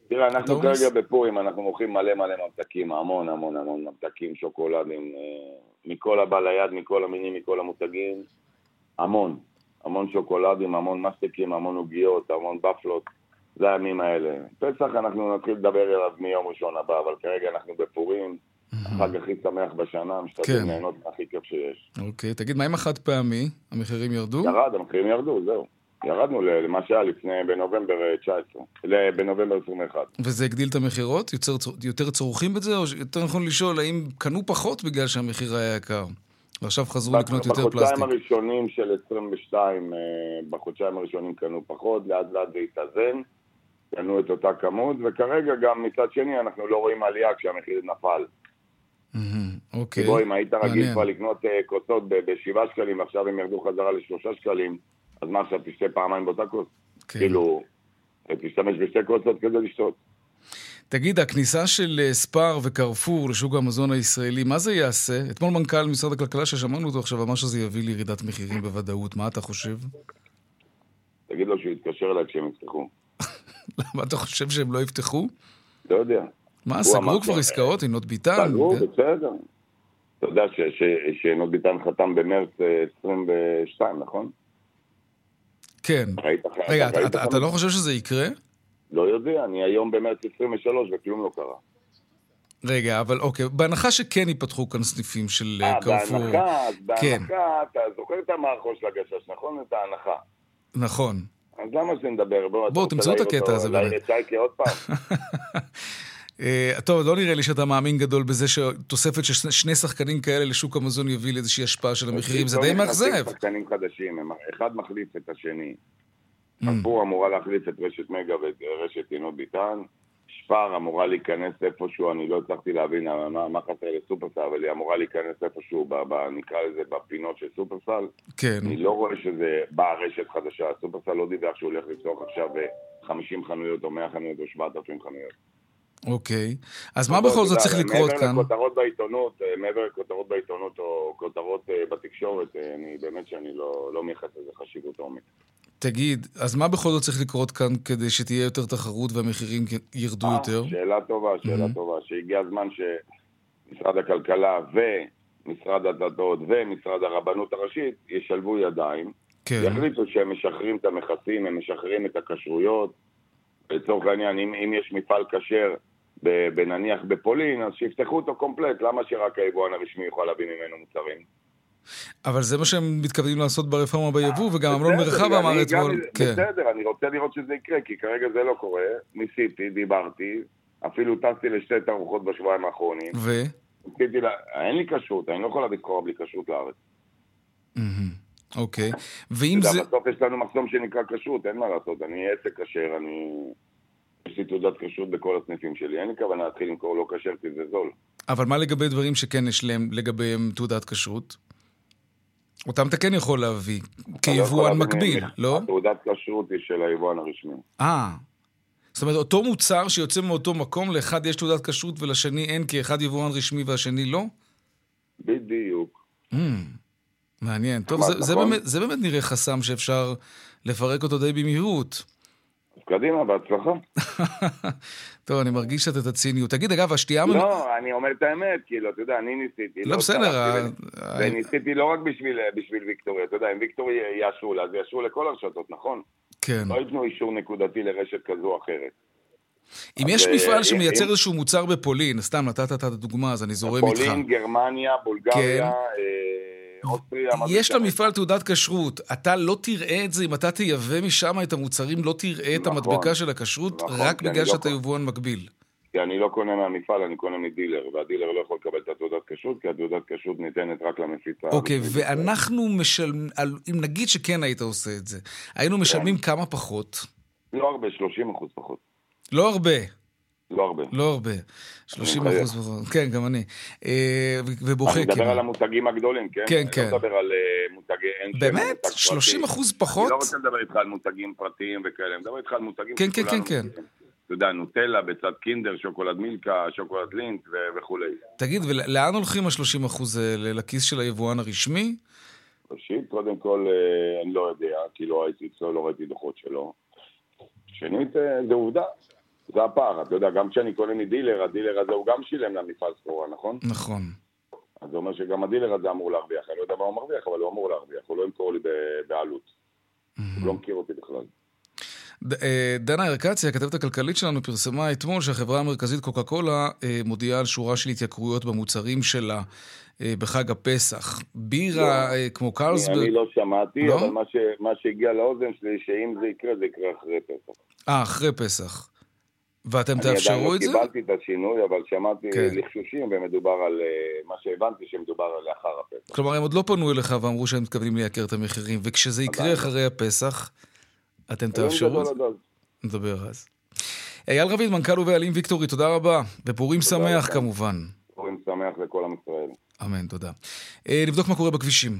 תראה, אנחנו העומס? כרגע בפורים, אנחנו מוכרים מלא מלא ממתקים, המון המון המון ממתקים, שוקולדים, אה, מכל הבא ליד, מכל המינים, מכל המותגים, המון. המון שוקולדים, המון מסטיקים, המון עוגיות, המון בפלות. זה הימים האלה. פסח אנחנו נתחיל לדבר עליו מיום ראשון הבא, אבל כרגע אנחנו בפורים, החג הכי שמח בשנה, משתדלים כן. ליהנות מהכי כיף שיש. אוקיי, תגיד, מה עם החד פעמי? המחירים ירדו? ירד, המחירים ירדו, זהו. ירדנו למה שהיה לפני, בנובמבר אה, 19, ל- בנובמבר 21. וזה הגדיל את המכירות? יוצר, יותר צורכים את זה? או יותר נכון לשאול, האם קנו פחות בגלל שהמחיר היה יקר? ועכשיו חזרו לקנות יותר פלסטיק. בחודשיים הראשונים של 22, אה, בחודשיים הראשונים קנו פחות, לאט לאט זה התאזן, קנו את אותה כמות, וכרגע גם מצד שני אנחנו לא רואים עלייה כשהמחיר נפל. אוקיי. בוא, אם היית רגיל. כבר לקנות אה, כוסות בשבעה שקלים, ועכשיו הם ירדו חזרה לשלושה שקלים, אז מה עכשיו, תשתה פעמיים באותה כוס? כן. כאילו, אה, תשתמש בשתי כוסות כדי לשתות. תגיד, הכניסה של אה, ספאר וקרפור לשוק המזון הישראלי, מה זה יעשה? אתמול מנכ"ל משרד הכלכלה ששמענו אותו עכשיו אמר שזה יביא לירידת מחירים בוודאות. מה אתה חושב? תגיד לו שהוא יתקשר אליי כשהם יפתחו. למה אתה חושב שהם לא יפתחו? לא יודע. מה, סגרו כבר עסקאות? עינות ביטן? סגרו. בסדר. אתה יודע שעינות ביטן חתם במרץ אה, 22, נכון? כן. רגע, אתה- לא חושב שזה יקרה? לא יודע, אני היום במרץ 23 וכלום לא קרה. רגע, אבל אוקיי, בהנחה שכן ייפתחו כאן סניפים של אה, אה, קרפור. בהנחה, אז כן. בהנחה, אתה זוכר את המערכון של הגשש, נכון? את ההנחה. נכון. אז למה שנדבר? בוא, בואו, רוצה תמצאו את הקטע הזה באמת. שייקה עוד פעם? אה, טוב, לא נראה לי שאתה מאמין גדול בזה שתוספת של שני- שחקנים כאלה לשוק המזון יביא לאיזושהי השפעה של המחירים. זה לא די נכנסים מאכזב. שחקנים חדשים, הם- אחד מחליף את השני. Mm. כפור אמורה להחליף את רשת מגה ואת רשת עינות ביטן. שפר אמורה להיכנס איפשהו, אני לא הצלחתי להבין מה, מה חסר לסופרסל, אבל היא אמורה להיכנס איפשהו, ב, ב, נקרא לזה, בפינות של סופרסל. כן. אני לא רואה שזה באה רשת חדשה. סופרסל לא דיווח שהוא הולך לפתוח עכשיו אה, 50 חנויות או 100 חנויות או 7,000 חנויות. אוקיי. אז מה בוא, בכל זאת צריך לקרות כאן? מעבר לכותרות בעיתונות, אה, מעבר לכותרות בעיתונות או כותרות אה, בתקשורת, אה, אני באמת שאני לא, לא מייחס לזה חשיבות עומק. תגיד, אז מה בכל זאת צריך לקרות כאן כדי שתהיה יותר תחרות והמחירים ירדו יותר? שאלה טובה, שאלה Mhm. טובה, שהגיע הזמן שמשרד הכלכלה משרד הדתות ומשרד הרבנות הראשית ישלבו ידיים, כן. יחליטו שהם משחררים את המכסים, הם משחררים את הכשרויות. לצורך העניין, אם, אם יש מפעל כשר, בנניח בפולין, אז שיפתחו אותו קומפלט, למה שרק היבואן הרשמי יוכל להביא ממנו מוצרים? אבל זה מה שהם מתכוונים לעשות ברפורמה ביבוא, וגם אמנון בסדר, מרחב אמר אתמול, כן. בסדר, אני רוצה לראות שזה יקרה, כי כרגע זה לא קורה. ניסיתי, דיברתי, אפילו טסתי לשתי תערוכות בשבועיים האחרונים. ו? אין לי כשרות, אני לא יכול להביא סחורה בלי כשרות לארץ. אוקיי. ואם זה... בסוף יש לנו מחסום שנקרא כשרות, אין מה לעשות, אני עסק כשר, אני... יש לי תעודת כשרות בכל הסניפים שלי, אין לי כוונה להתחיל למכור לא כשר כי זה זול. אבל מה לגבי דברים שכן יש להם לגביהם תעודת כשרות? אותם אתה כן יכול להביא, לא כיבואן להביא מקביל. לא? התעודת כשרות היא של היבואן הרשמי. אה. זאת אומרת, אותו מוצר שיוצא מאותו מקום, לאחד יש תעודת כשרות ולשני אין, כי אחד יבואן רשמי והשני לא? בדיוק. Mm, מעניין. טוב, נכון. זה, זה, באמת, זה באמת נראה חסם שאפשר לפרק אותו די במהירות. קדימה, בהצלחה. טוב, אני מרגיש קצת את הציניות. תגיד, אגב, השתייה... לא, אני אומר את האמת, כאילו, אתה יודע, אני ניסיתי. לא, בסדר, צלחתי, ה- ו- וניסיתי לא רק בשביל, בשביל ויקטוריה, אתה יודע, אם ויקטוריה יאשרו לה, אז יאשרו לכל הרשתות, נכון? כן. לא ייתנו אישור נקודתי לרשת כזו או אחרת. אם יש אה, מפעל שמייצר איזשהו מוצר בפולין, סתם נתת את הדוגמה, אז אני זורם איתך. פולין, גרמניה, בולגריה, כן. זה יש? למפעל תעודת כשרות, אתה לא תראה את זה, אם אתה תייבא משם את המוצרים, לא תראה את נכון. המדבקה של הכשרות, נכון, רק בגלל לא שאתה. יבואן מקביל. כי אני לא קונה מהמפעל, אני קונה מדילר, והדילר לא יכול לקבל את התעודת כשרות, כי התעודת כשרות ניתנת רק למפיץ אוקיי. ואנחנו משלמים, אם נגיד שכן היית עושה את זה, היינו משלמים כמה פחות? לא הרבה, 30 אחוז פחות. לא הרבה. לא הרבה. לא הרבה. 30 מחייך. אחוז פחות. כן, גם אני. אה, ובוכה אני מדבר כאילו. על המותגים הגדולים, כן? כן, אני כן. לא מדבר על אה, מותגי באמת? מותג פרטי. 30 אחוז אני פחות? לא רוצה לדבר איתך על מותגים פרטיים וכאלה, אני מדבר איתך על מותגים כן, כן, כן, כן. אתה יודע, נוטלה בצד קינדר, שוקולד מילקה, שוקולד לינט וכולי. תגיד, ולאן הולכים ה-30 אחוז האלה? לכיס של היבואן הרשמי? ראשית, קודם כל, אה, אני לא יודע, כי לא אצלו, לא ראיתי דוחות שלו. שנית, זה עובדה. זה הפער, אתה יודע, גם כשאני קונה מדילר, הדילר הזה הוא גם שילם למפעל סחורה, נכון? נכון. אז זה אומר שגם הדילר הזה אמור להרוויח. אני לא יודע מה הוא מרוויח, אבל הוא אמור להרוויח. הוא לא ימכור לי בעלות. הוא לא מכיר אותי בכלל. אה, דנה ירקצי, הכתבת הכלכלית שלנו, פרסמה אתמול שהחברה המרכזית קוקה קולה אה, מודיעה על שורה של התייקרויות במוצרים שלה אה, בחג הפסח. בירה אה, כמו קרלסברג... אני לא שמעתי, לא? אבל מה, ש, מה שהגיע לאוזן שלי, שאם זה יקרה, זה יקרה אחרי פסח. אה, אחרי פסח. ואתם אני עדיין תאפשרו לא את זה? קיבלתי את השינוי, אבל שמעתי כן. לחשושים, ומדובר על אה, מה שהבנתי שמדובר על לאחר הפסח. כלומר, הם עוד לא פנו אליך ואמרו שהם מתכוונים לייקר את המחירים, וכשזה יקרה עדיין לא. אחרי הפסח, אתם תאפשרו את זה? נדבר אז. אייל רביד, מנכ"ל ובעלים ויקטורי, תודה רבה. ופורים תודה שמח. כמובן. פורים שמח לכל עם ישראל. אמן, תודה. אה, נבדוק מה קורה בכבישים.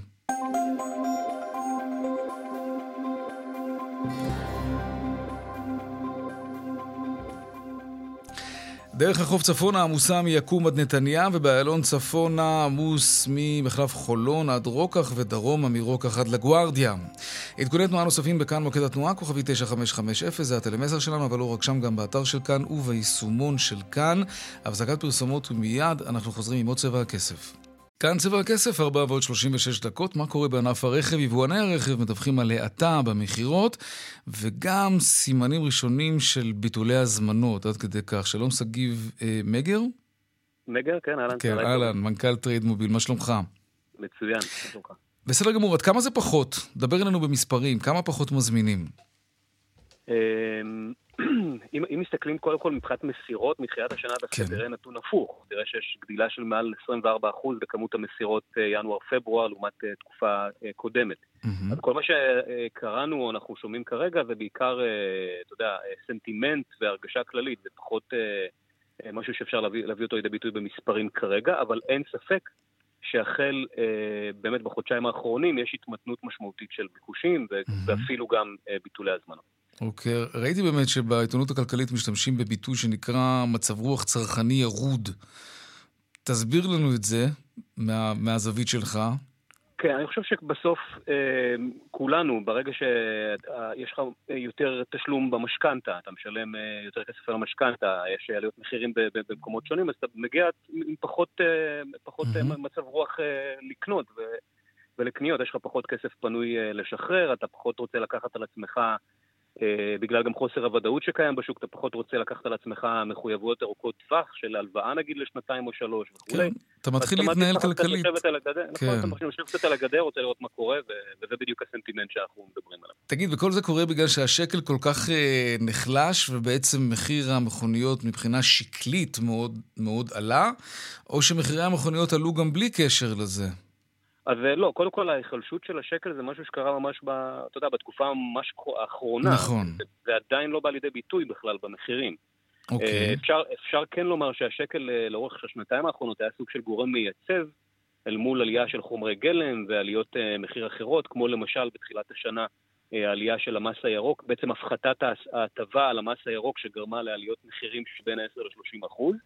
דרך החוף צפונה עמוסה מיקום עד נתניה, ובאיילון צפונה עמוס ממחלף חולון עד רוקח ודרומה מרוקח עד לגוארדיה. עדכוני תנועה נוספים בכאן מוקד התנועה, כוכבי 9550, זה הטלמסר שלנו, אבל לא רק שם, גם באתר של כאן וביישומון של כאן. הפסקת פרסומות ומיד אנחנו חוזרים עם עוד צבע הכסף. כאן צבע הכסף, 4 ועוד 36 דקות. מה קורה בענף הרכב? יבואני הרכב מדווחים על האטה במכירות, וגם סימנים ראשונים של ביטולי הזמנות, עד כדי כך. שלום שגיב אה, מגר? מגר, כן, אהלן. כן, אהלן, מנכ"ל טרייד מוביל, מה שלומך? מצוין, מה שלומך? בסדר גמור, עד כמה זה פחות? דבר אלינו במספרים, כמה פחות מזמינים? אמ, אם, אם מסתכלים קודם כל מבחינת מסירות, מתחילת השנה דווקא כן. תראה נתון הפוך. תראה שיש גדילה של מעל 24% בכמות המסירות אה, ינואר-פברואר לעומת אה, תקופה אה, קודמת. מהמם. אז כל מה שקראנו או אנחנו שומעים כרגע זה בעיקר, אתה יודע, סנטימנט והרגשה כללית, זה פחות משהו שאפשר להביא, להביא אותו לידי ביטוי במספרים כרגע, אבל אין ספק שהחל אה, באמת בחודשיים האחרונים יש התמתנות משמעותית של ביקושים מהמם. ואפילו גם אה, ביטולי הזמנות. אוקיי, ראיתי באמת שבעיתונות הכלכלית משתמשים בביטוי שנקרא מצב רוח צרכני ירוד. תסביר לנו את זה מה, מהזווית שלך. כן, אני חושב שבסוף אה, כולנו, ברגע שיש לך יותר תשלום במשכנתה, אתה משלם אה, יותר כסף על המשכנתה, יש עליות מחירים במקומות שונים, אז אתה מגיע עם פחות, אה, פחות mm-hmm. מצב רוח לקנות ולקניות, יש לך פחות כסף פנוי לשחרר, אתה פחות רוצה לקחת על עצמך אה, בגלל גם חוסר הוודאות שקיים בשוק, אתה פחות רוצה לקחת על עצמך מחויבויות ארוכות טווח של הלוואה נגיד לשנתיים או שלוש וכולי. כן, אתה מתחיל להתנהל כלכלית. נכון, אתה מתחיל לשבת קצת על הגדר, רוצה לראות מה קורה, וזה בדיוק הסנטימנט שאנחנו מדברים עליו. תגיד, וכל זה קורה בגלל שהשקל כל כך אה, נחלש, ובעצם מחיר המכוניות מבחינה שקלית מאוד עלה, או שמחירי המכוניות עלו גם בלי קשר לזה? אז אה, לא, קודם כל ההיחלשות של השקל זה משהו שקרה ממש, ב, אתה יודע, בתקופה ממש האחרונה. נכון. זה, זה עדיין לא בא לידי ביטוי בכלל במחירים. אוקיי. אה, אפשר, אפשר כן לומר שהשקל אה, לאורך השנתיים האחרונות היה סוג של גורם מייצב אל מול עלייה של חומרי גלם ועליות מחיר אחרות, כמו למשל בתחילת השנה העלייה של המס הירוק, בעצם הפחתת ההטבה על המס הירוק שגרמה לעליות מחירים שבין 10 ל-30 אחוז.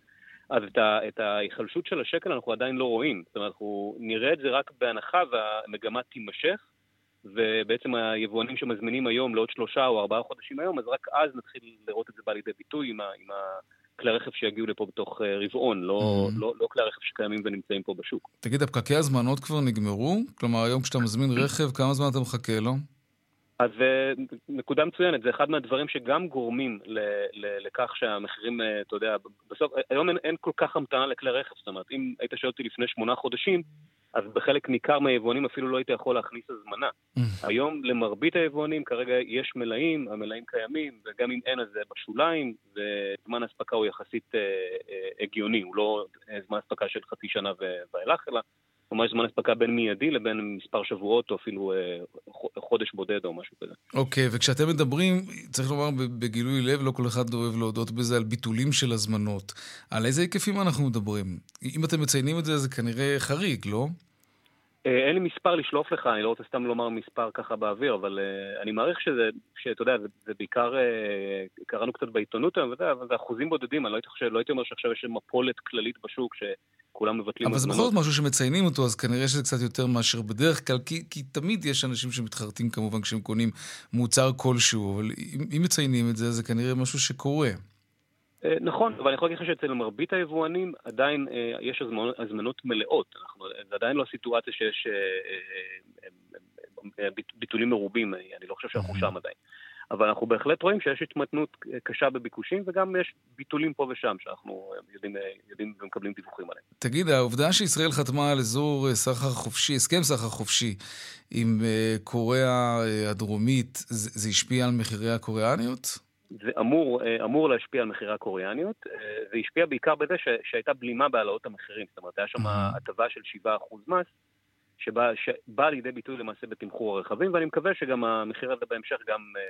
אז את, ה, את ההיחלשות של השקל אנחנו עדיין לא רואים. זאת אומרת, אנחנו נראה את זה רק בהנחה והמגמה תימשך, ובעצם היבואנים שמזמינים היום לעוד שלושה או ארבעה חודשים היום, אז רק אז נתחיל לראות את זה בא לידי ביטוי עם, ה, עם הכלי הרכב שיגיעו לפה בתוך אה, רבעון, לא, mm-hmm. לא, לא כלי הרכב שקיימים ונמצאים פה בשוק. תגיד, הפקקי הזמנות כבר נגמרו? כלומר, היום כשאתה מזמין רכב, כמה זמן אתה מחכה לו? אז אה, נקודה מצוינת, זה אחד מהדברים שגם גורמים ל, ל, לכך שהמחירים, אה, אתה יודע, בסוף, היום אין, אין כל כך המתנה לכלי רכב, זאת אומרת, אם היית שואל אותי לפני שמונה חודשים, אז בחלק ניכר מהיבואנים אפילו לא היית יכול להכניס הזמנה. היום למרבית היבואנים כרגע יש מלאים, המלאים קיימים, וגם אם אין אז זה בשוליים, וזמן האספקה הוא יחסית אה, אה, הגיוני, הוא לא אה, זמן אספקה של חצי שנה ואילך, אלא ממש זמן אספקה בין מיידי לבין מספר שבועות, או אפילו אה, חודש בודד או משהו כזה. אוקיי, okay, וכשאתם מדברים, צריך לומר בגילוי לב, לא כל אחד אוהב להודות בזה, על ביטולים של הזמנות. על איזה היקפים אנחנו מדברים? אם אתם מציינים את זה, זה כנראה חריג, לא? אה, אין לי מספר לשלוף לך, אני לא רוצה סתם לומר מספר ככה באוויר, אבל uh, אני מעריך שזה, שאתה יודע, זה, זה בעיקר, uh, קראנו קצת בעיתונות היום, אבל זה אחוזים בודדים, אני לא הייתי חושב, לא הייתי אומר שעכשיו יש מפולת כללית בשוק, שכולם מבטלים אבל זה בכל זאת משהו שמציינים אותו, אז כנראה שזה קצת יותר מאשר בדרך כלל, כי, כי תמיד יש אנשים שמתחרטים כמובן כשהם קונים מוצר כלשהו, אבל אם, אם מציינים את זה, זה כנראה משהו שקורה. אה, נכון, אבל אני יכול להגיד לך שאצל מרבית היבואנים עדיין אה, יש הזמנות מלאות. אנחנו, זה עדיין לא סיטואציה שיש אה, ביטולים מרובים, אני לא חושב שאנחנו שם עדיין. אבל אנחנו בהחלט רואים שיש התמתנות קשה בביקושים, וגם יש ביטולים פה ושם שאנחנו יודעים, יודעים ומקבלים דיווחים עליהם. תגיד, העובדה שישראל חתמה על אזור סחר חופשי, הסכם סחר חופשי עם קוריאה הדרומית, זה, זה השפיע על מחירי הקוריאניות? זה אמור, אה, אמור להשפיע על מחירי הקוריאניות, אה, זה השפיע בעיקר בזה ש, שהייתה בלימה בהעלאות המחירים, זאת אומרת, היה שם הטבה של 7% מס, שבאה שבא לידי ביטוי למעשה בתמחור הרכבים, ואני מקווה שגם המחיר הזה בהמשך גם אה,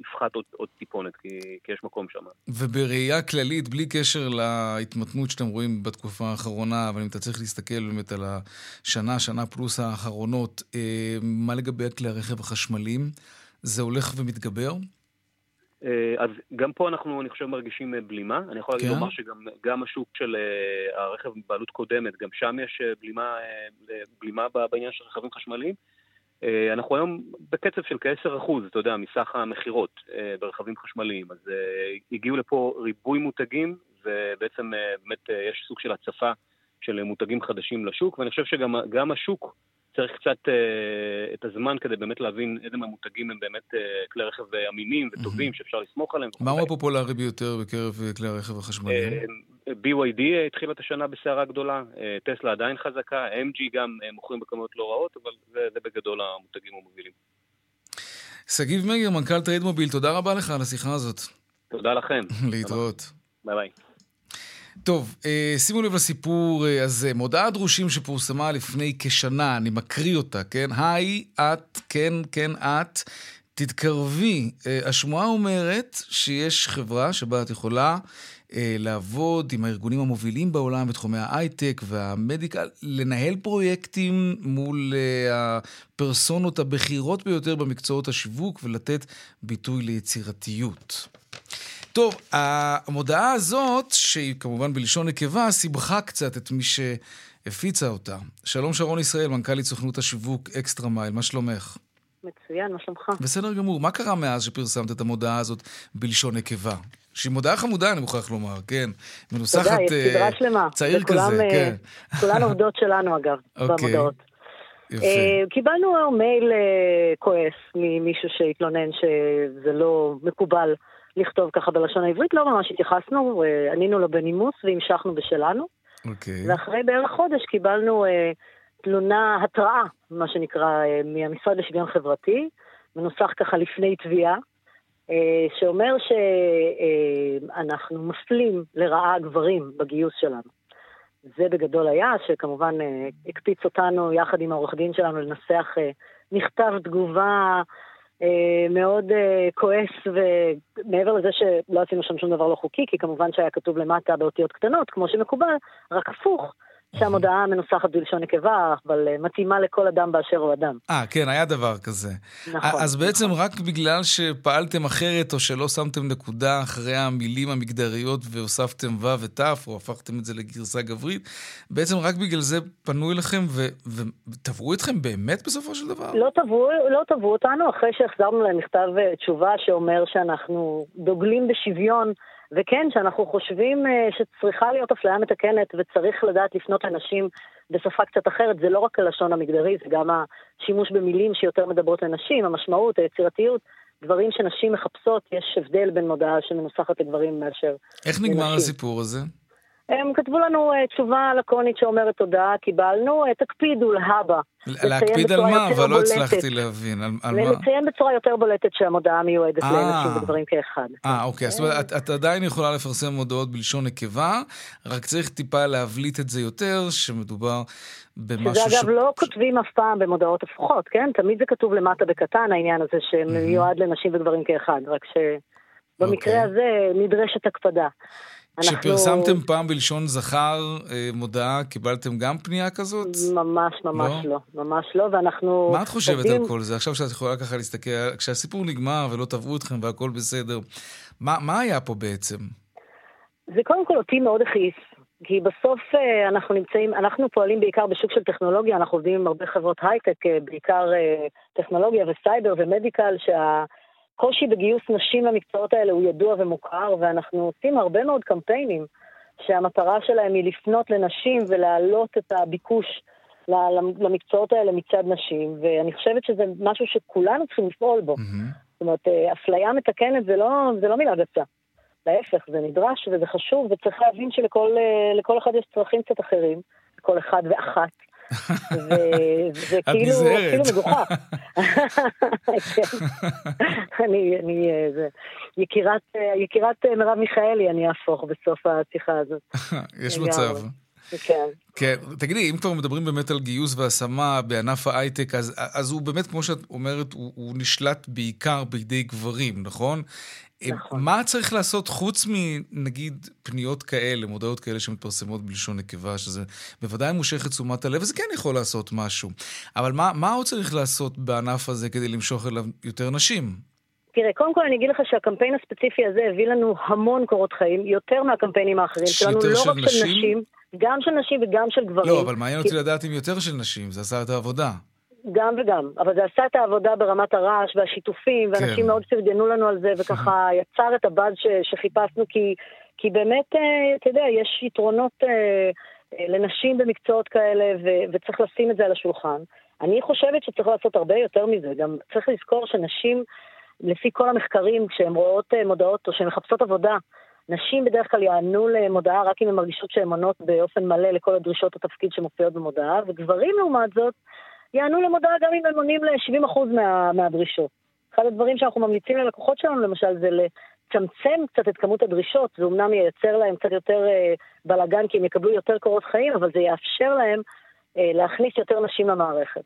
יפחת עוד, עוד טיפונת, כי, כי יש מקום שם. ובראייה כללית, בלי קשר להתמתנות שאתם רואים בתקופה האחרונה, אבל אם אתה צריך להסתכל באמת על השנה, שנה פלוס האחרונות, מה לגבי כלי הרכב החשמליים? זה הולך ומתגבר? אה, אז גם פה אנחנו, אני חושב, מרגישים אה, בלימה. אני יכול כן. לומר שגם השוק של אה, הרכב בעלות קודמת, גם שם יש בלימה, בלימה בעניין של רכבים חשמליים. אנחנו היום בקצב של כ-10%, אתה יודע, מסך המכירות ברכבים חשמליים. אז הגיעו לפה ריבוי מותגים, ובעצם באמת יש סוג של הצפה של מותגים חדשים לשוק, ואני חושב שגם השוק צריך קצת אה, את הזמן כדי באמת להבין איזה מהמותגים הם באמת אה, כלי רכב אמינים וטובים mm-hmm. שאפשר לסמוך עליהם. מהו הפופולרי ביותר בקרב אה, כלי הרכב החשמליים? אה, BYD התחילה את השנה בסערה גדולה, אה, טסלה עדיין חזקה, MG גם אה, מוכרים בכמויות לא רעות, אבל זה, זה בגדול המותגים המובילים. שגיב מגר, מנכ"ל טריידמוביל, תודה רבה לך על השיחה הזאת. תודה לכם. להתראות. ביי ביי. טוב, אה, שימו לב לסיפור אה, הזה. מודעת דרושים שפורסמה לפני כשנה, אני מקריא אותה, כן? היי, את, כן, כן, את. תתקרבי. אה, השמועה אומרת שיש חברה שבה את יכולה לעבוד עם הארגונים המובילים בעולם בתחומי ההייטק וה medical, לנהל פרויקטים מול הפרסונות הבכירות ביותר במקצועות השיווק ולתת ביטוי ליצירתיות. טוב, המודעה הזאת, שהיא כמובן בלשון נקבה, סיבכה קצת את מי הפיצה אותה. שלום שרון ישראל, מנכ"לית סוכנות השיווק אקסטרה מייל, מה שלומך? מצוין, מה שלומך? בסדר גמור. מה קרה מאז שפרסמת את המודעה הזאת בלשון נקבה? שהיא מודעה חמודה, אני מוכרח לומר, כן. מנוסחת... אתה יודע, יש סדרה שלמה. צעיר כזה, אה, כן. כולן עובדות שלנו, אגב, אוקיי. במודעות. יפה. אה, קיבלנו מייל אה, כועס ממישהו שהתלונן שזה לא מקובל לכתוב ככה בלשון העברית, לא ממש התייחסנו, אה, ענינו לו בנימוס והמשכנו בשלנו, אוקיי. ואחרי בערך חודש קיבלנו אה, תלונה, התראה, מה שנקרא, אה, מהמשרד לשוויון חברתי, מנוסח ככה לפני תביעה, אה, שאומר שאנחנו מפלים לרעה גברים בגיוס שלנו. זה בגדול היה, שכמובן אה, הקפיץ אותנו יחד עם העורך דין שלנו לנסח אה, מכתב תגובה אה, מאוד אה, כועס, ומעבר לזה שלא עשינו שם שום דבר לא חוקי, כי כמובן שהיה כתוב למטה באותיות קטנות, כמו שמקובל, רק הפוך, שהמודעה מנוסחת בלשון נקבה, אבל אה, מתאימה לכל אדם באשר הוא אדם. אה, כן, היה דבר כזה. נכון, אז בעצם רק בגלל שפעלתם אחרת, או שלא שמתם נקודה אחרי המילים המגדריות והוספתם ו' ות', או הפכתם את זה לגרסה גברית, בעצם רק בגלל זה פנו אליכם ו- ותבעו אתכם באמת בסופו של דבר? לא תבעו, לא תבעו אותנו אחרי שהחזרנו להם מכתב אה, תשובה שאומר שאנחנו דוגלים בשוויון, וכן, שאנחנו חושבים אה, שצריכה להיות אפליה מתקנת וצריך לדעת לפנות לנשים בשפה קצת אחרת. זה לא רק הלשון המגדרי, זה גם השימוש במילים שיותר מדברות לנשים, המשמעות, היצירתיות. דברים שנשים מחפשות, יש הבדל בין מודעה שמנוסחת לגברים מאשר איך נגמר לנשים. הסיפור הזה? הם כתבו לנו אה, תשובה לקונית שאומרת תודה, קיבלנו, אה, תקפידו להבא. להקפיד על מה? אבל לא. הצלחתי להבין. על- מה? לציין בצורה יותר בולטת שהמודעה מיועדת אה. לנשים וגברים כאחד. אה, אוקיי. זאת אומרת, את, עדיין יכולה לפרסם מודעות בלשון נקבה, רק צריך טיפה להבליט את זה יותר, שמדובר במשהו שזה אגב לא כותבים אף פעם במודעות הפוכות, כן? תמיד זה כתוב למטה בקטן העניין הזה שמיועד לנשים וגברים כאחד, רק שבמקרה אוקיי. הזה נדרשת הקפדה. אנחנו- כשפרסמתם פעם בלשון זכר אה, מודעה, קיבלתם גם פנייה כזאת? ממש ממש לא? לא, ממש לא, ואנחנו... מה את חושבת עובדים- על כל זה? עכשיו שאת יכולה ככה להסתכל, כשהסיפור נגמר ולא תבעו אתכם והכל בסדר, מה, מה היה פה בעצם? זה קודם כל אותי מאוד הכעיס, כי בסוף אה, אנחנו נמצאים, אנחנו פועלים בעיקר בשוק של טכנולוגיה, אנחנו עובדים עם הרבה חברות הייטק, אה, בעיקר אה, טכנולוגיה וסייבר ומדיקל, שהקושי בגיוס נשים למקצועות האלה הוא ידוע ומוכר, ואנחנו עושים הרבה מאוד קמפיינים שהמטרה שלהם היא לפנות לנשים ולהעלות את הביקוש למקצועות האלה מצד נשים, ואני חושבת שזה משהו שכולנו צריכים לפעול בו. זאת אומרת, אה, אפליה מתקנת זה לא, זה לא מילה גסה. להפך, זה נדרש וזה חשוב, וצריך להבין שלכל אה, לכל אחד יש צרכים קצת אחרים, לכל אחד ואחת. וזה כאילו. כאילו מגוחך. אני, אני, אה, זה, יקירת, אה, יקירת אה, מרב מיכאלי אני אהפוך בסוף השיחה הזאת. יש. מצב. כן. כן, תגידי, אם כבר מדברים באמת על גיוס והשמה בענף ההייטק, אז, אז הוא באמת, כמו שאת אומרת, הוא, הוא נשלט בעיקר בידי גברים, נכון? נכון. מה צריך לעשות חוץ מנגיד פניות כאלה, מודעות כאלה שמתפרסמות בלשון נקבה, שזה בוודאי מושך את תשומת הלב, וזה כן יכול לעשות משהו. אבל מה, מה עוד צריך לעשות בענף הזה כדי למשוך אליו יותר נשים? תראה, קודם כל אני אגיד לך שהקמפיין הספציפי הזה הביא לנו המון קורות חיים, יותר מהקמפיינים האחרים שלנו, לא של רק של נשים? נשים, גם של נשים וגם של גברים. לא, אבל מעניין אותי כי- לדעת אם יותר של נשים, זה עשה את העבודה. גם וגם, אבל זה עשה את העבודה ברמת הרעש והשיתופים, ואנשים כן. מאוד פרגנו לנו על זה, וככה יצר את הבאז ש- שחיפשנו, כי, כי באמת, אה, אתה יודע, יש יתרונות אה, אה, לנשים במקצועות כאלה, ו- וצריך לשים את זה על השולחן. אני חושבת שצריך לעשות הרבה יותר מזה, גם צריך לזכור שנשים, לפי כל המחקרים, כשהן רואות אה, מודעות או שהן מחפשות עבודה, נשים בדרך כלל יענו למודעה רק אם הן מרגישות שהן עונות באופן מלא לכל הדרישות התפקיד שמופיעות במודעה, וגברים לעומת זאת, יענו למודעה גם אם הם עונים ל-70% מה, מהדרישות. אחד הדברים שאנחנו ממליצים ללקוחות שלנו, למשל, זה לצמצם קצת את כמות הדרישות. זה אומנם ייצר להם קצת יותר אה, בלאגן, כי הם יקבלו יותר קורות חיים, אבל זה יאפשר להם אה, להכניס יותר נשים למערכת.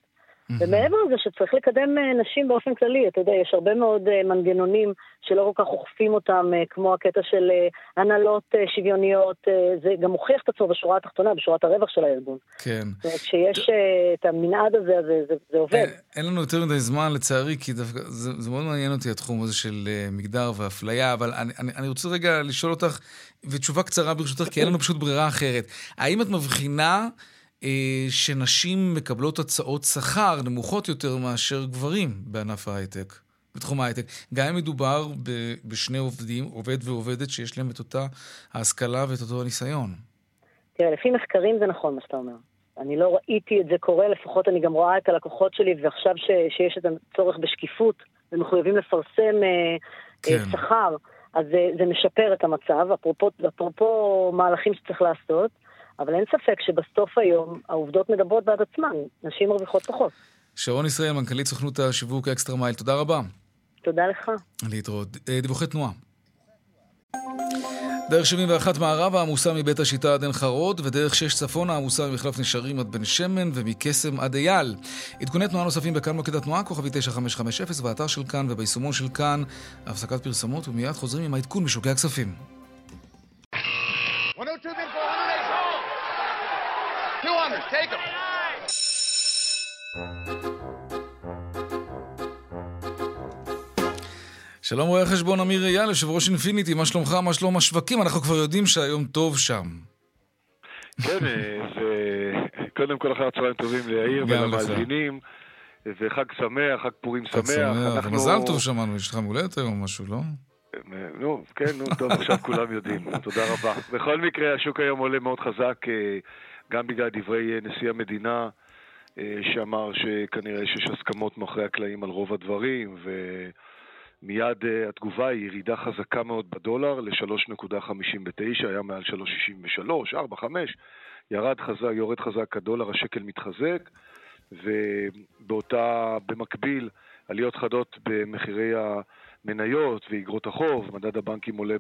ומעבר לזה שצריך לקדם אה, נשים באופן כללי, אתה יודע, יש הרבה מאוד אה, מנגנונים שלא כל כך אוכפים אותם, אה, כמו הקטע של הנהלות שוויוניות, זה גם מוכיח את עצמו בשורה התחתונה, בשורת הרווח של הארגון. כן. זאת אומרת, כשיש את המנעד הזה, זה, זה, זה עובד. אין לנו יותר מדי זמן, לצערי, כי דווקא, זה, זה מאוד מעניין אותי התחום הזה של מגדר ואפליה, אבל אני, אני, אני רוצה רגע לשאול אותך, ותשובה קצרה ברשותך, כי אין לנו פשוט ברירה אחרת. האם את מבחינה שנשים מקבלות הצעות שכר נמוכות יותר מאשר גברים בענף ההייטק, בתחום ההייטק. גם אם מדובר בשני עובדים, עובד ועובדת, שיש להם את אותה ההשכלה ואת אותו הניסיון. תראה, לפי מחקרים זה נכון מה שאתה אומר. אני לא ראיתי את זה קורה, לפחות אני גם רואה את הלקוחות שלי, ועכשיו ש, שיש את הצורך בשקיפות, ומחויבים לפרסם אה, כן. אה, שכר, אז זה, זה משפר את המצב, אפרופו, אפרופו מהלכים שצריך לעשות, אבל אין ספק שבסוף היום העובדות מדברות בעד עצמן, נשים מרוויחות פחות. שרון ישראל, מנכ"לית סוכנות השיווק אקסטרה מייל, תודה רבה. תודה לך. להתראות. אה, דיווחי תנועה. דרך 71 מערבה עמוסה מבית השיטה עד עין חרוד, ודרך 6 צפונה עמוסה ממחלף נשרים עד בן שמן ומקסם עד אייל. עדכוני תנועה נוספים בכאן מוקד התנועה, כוכבי 9550, באתר של כאן וביישומון של כאן. הפסקת פרסומות, ומיד חוזרים עם העדכון בשוקי הכספים. Take him. שלום רואה חשבון אמיר אייל, יושב ראש אינפיניטי, מה שלומך, מה שלום השווקים? אנחנו כבר יודעים שהיום טוב שם. כן, אה, וקודם כל אחר צהריים טובים ליאיר. ולמאזינים, וחג שמח, חג פורים חג שמח. שמח, אנחנו- מזל טוב שמענו, יש לך מולדת היום או משהו, לא? אה, נו, כן, נו, טוב, עכשיו כולם יודעים, תודה רבה. בכל מקרה, השוק היום עולה מאוד חזק, אה, גם בגלל דברי אה, נשיא המדינה, אה, שאמר שכנראה שיש הסכמות מאחורי הקלעים על רוב הדברים, ומיד אה, התגובה היא ירידה חזקה מאוד בדולר ל-3.59, היה מעל 3.63, 4, 5, ירד חזק, יורד חזק הדולר, השקל מתחזק, ובאותה, במקביל, עליות חדות במחירי המניות ואיגרות החוב, מדד הבנקים עולה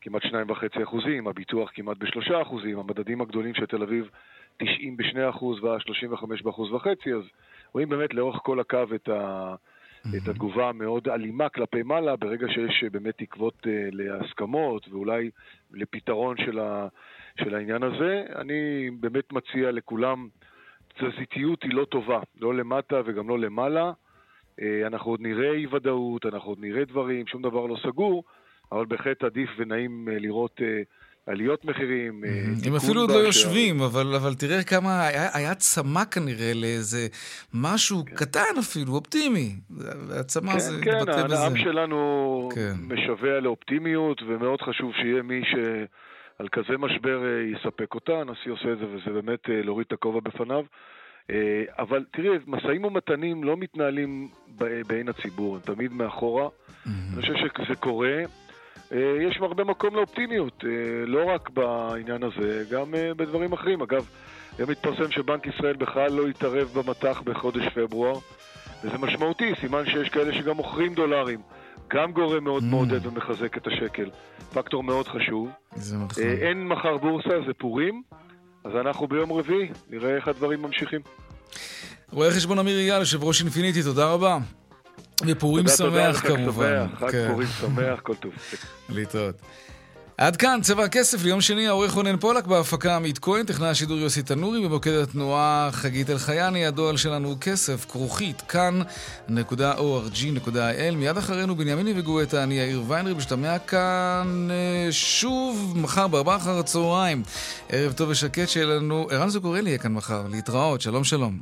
בכמעט 2.5 אחוזים, הביטוח כמעט ב-3 אחוזים, המדדים הגדולים של תל אביב 90 ב-2 אחוז וה-35 באחוז וחצי, אז רואים באמת לאורך כל הקו את, ה, את התגובה המאוד אלימה כלפי מעלה, ברגע שיש אה, באמת תקוות אה, להסכמות ואולי לפתרון של, ה, של העניין הזה, אני באמת מציע לכולם, תזזיתיות היא לא טובה, לא למטה וגם לא למעלה. אה, אנחנו עוד נראה אי ודאות, אנחנו עוד נראה דברים, שום דבר לא סגור, אבל בהחלט עדיף ונעים אה, לראות אה, עליות מחירים. אה, הם אפילו עוד לא. יושבים, אבל, אבל תראה כמה, היה, היה צמא כנראה לאיזה משהו קטן אפילו, אופטימי. הצמא זה כן, התבטא כן, בזה. העם שלנו כן. משווע לאופטימיות, ומאוד חשוב שיהיה מי שעל כזה משבר יספק אותה. הנשיא עושה את זה, וזה באמת להוריד את הכובע בפניו. אבל תראי, משאים ומתנים לא מתנהלים בעין הציבור, הם תמיד מאחורה. אני חושב שזה קורה. אה, יש הרבה מקום לאופטימיות, אה, לא רק בעניין הזה, גם אה, בדברים אחרים. אגב, היום מתפרסם שבנק ישראל בכלל לא התערב במטח בחודש פברואר, וזה משמעותי, סימן שיש כאלה שגם מוכרים דולרים. גם גורם מאוד מעודד ומחזק את השקל. פקטור מאוד חשוב. זה נכון. אין מחר בורסה, זה פורים, אז אנחנו ביום רביעי, נראה איך הדברים ממשיכים. רואה חשבון אמיר אייל, יושב ראש אינפיניטי, תודה רבה. ופורים שמח כמובן. חג כן. פורים שמח, כל טוב. להתראות. עד כאן צבע הכסף ליום שני, העורך רונן פולק בהפקה עמית כהן, טכנאי השידור יוסי תנורי, במוקד התנועה חגית אלחייני, הדואל שלנו כסף, כרוכית, כאן.org.il. מיד אחרינו בנימיני וגואטה, אני יאיר ויינרי, משתמע כאן אה, שוב מחר בארבעה אחר הצהריים. ערב טוב ושקט שיהיה לנו, ערן זוגורלי יהיה כאן מחר, להתראות, שלום שלום.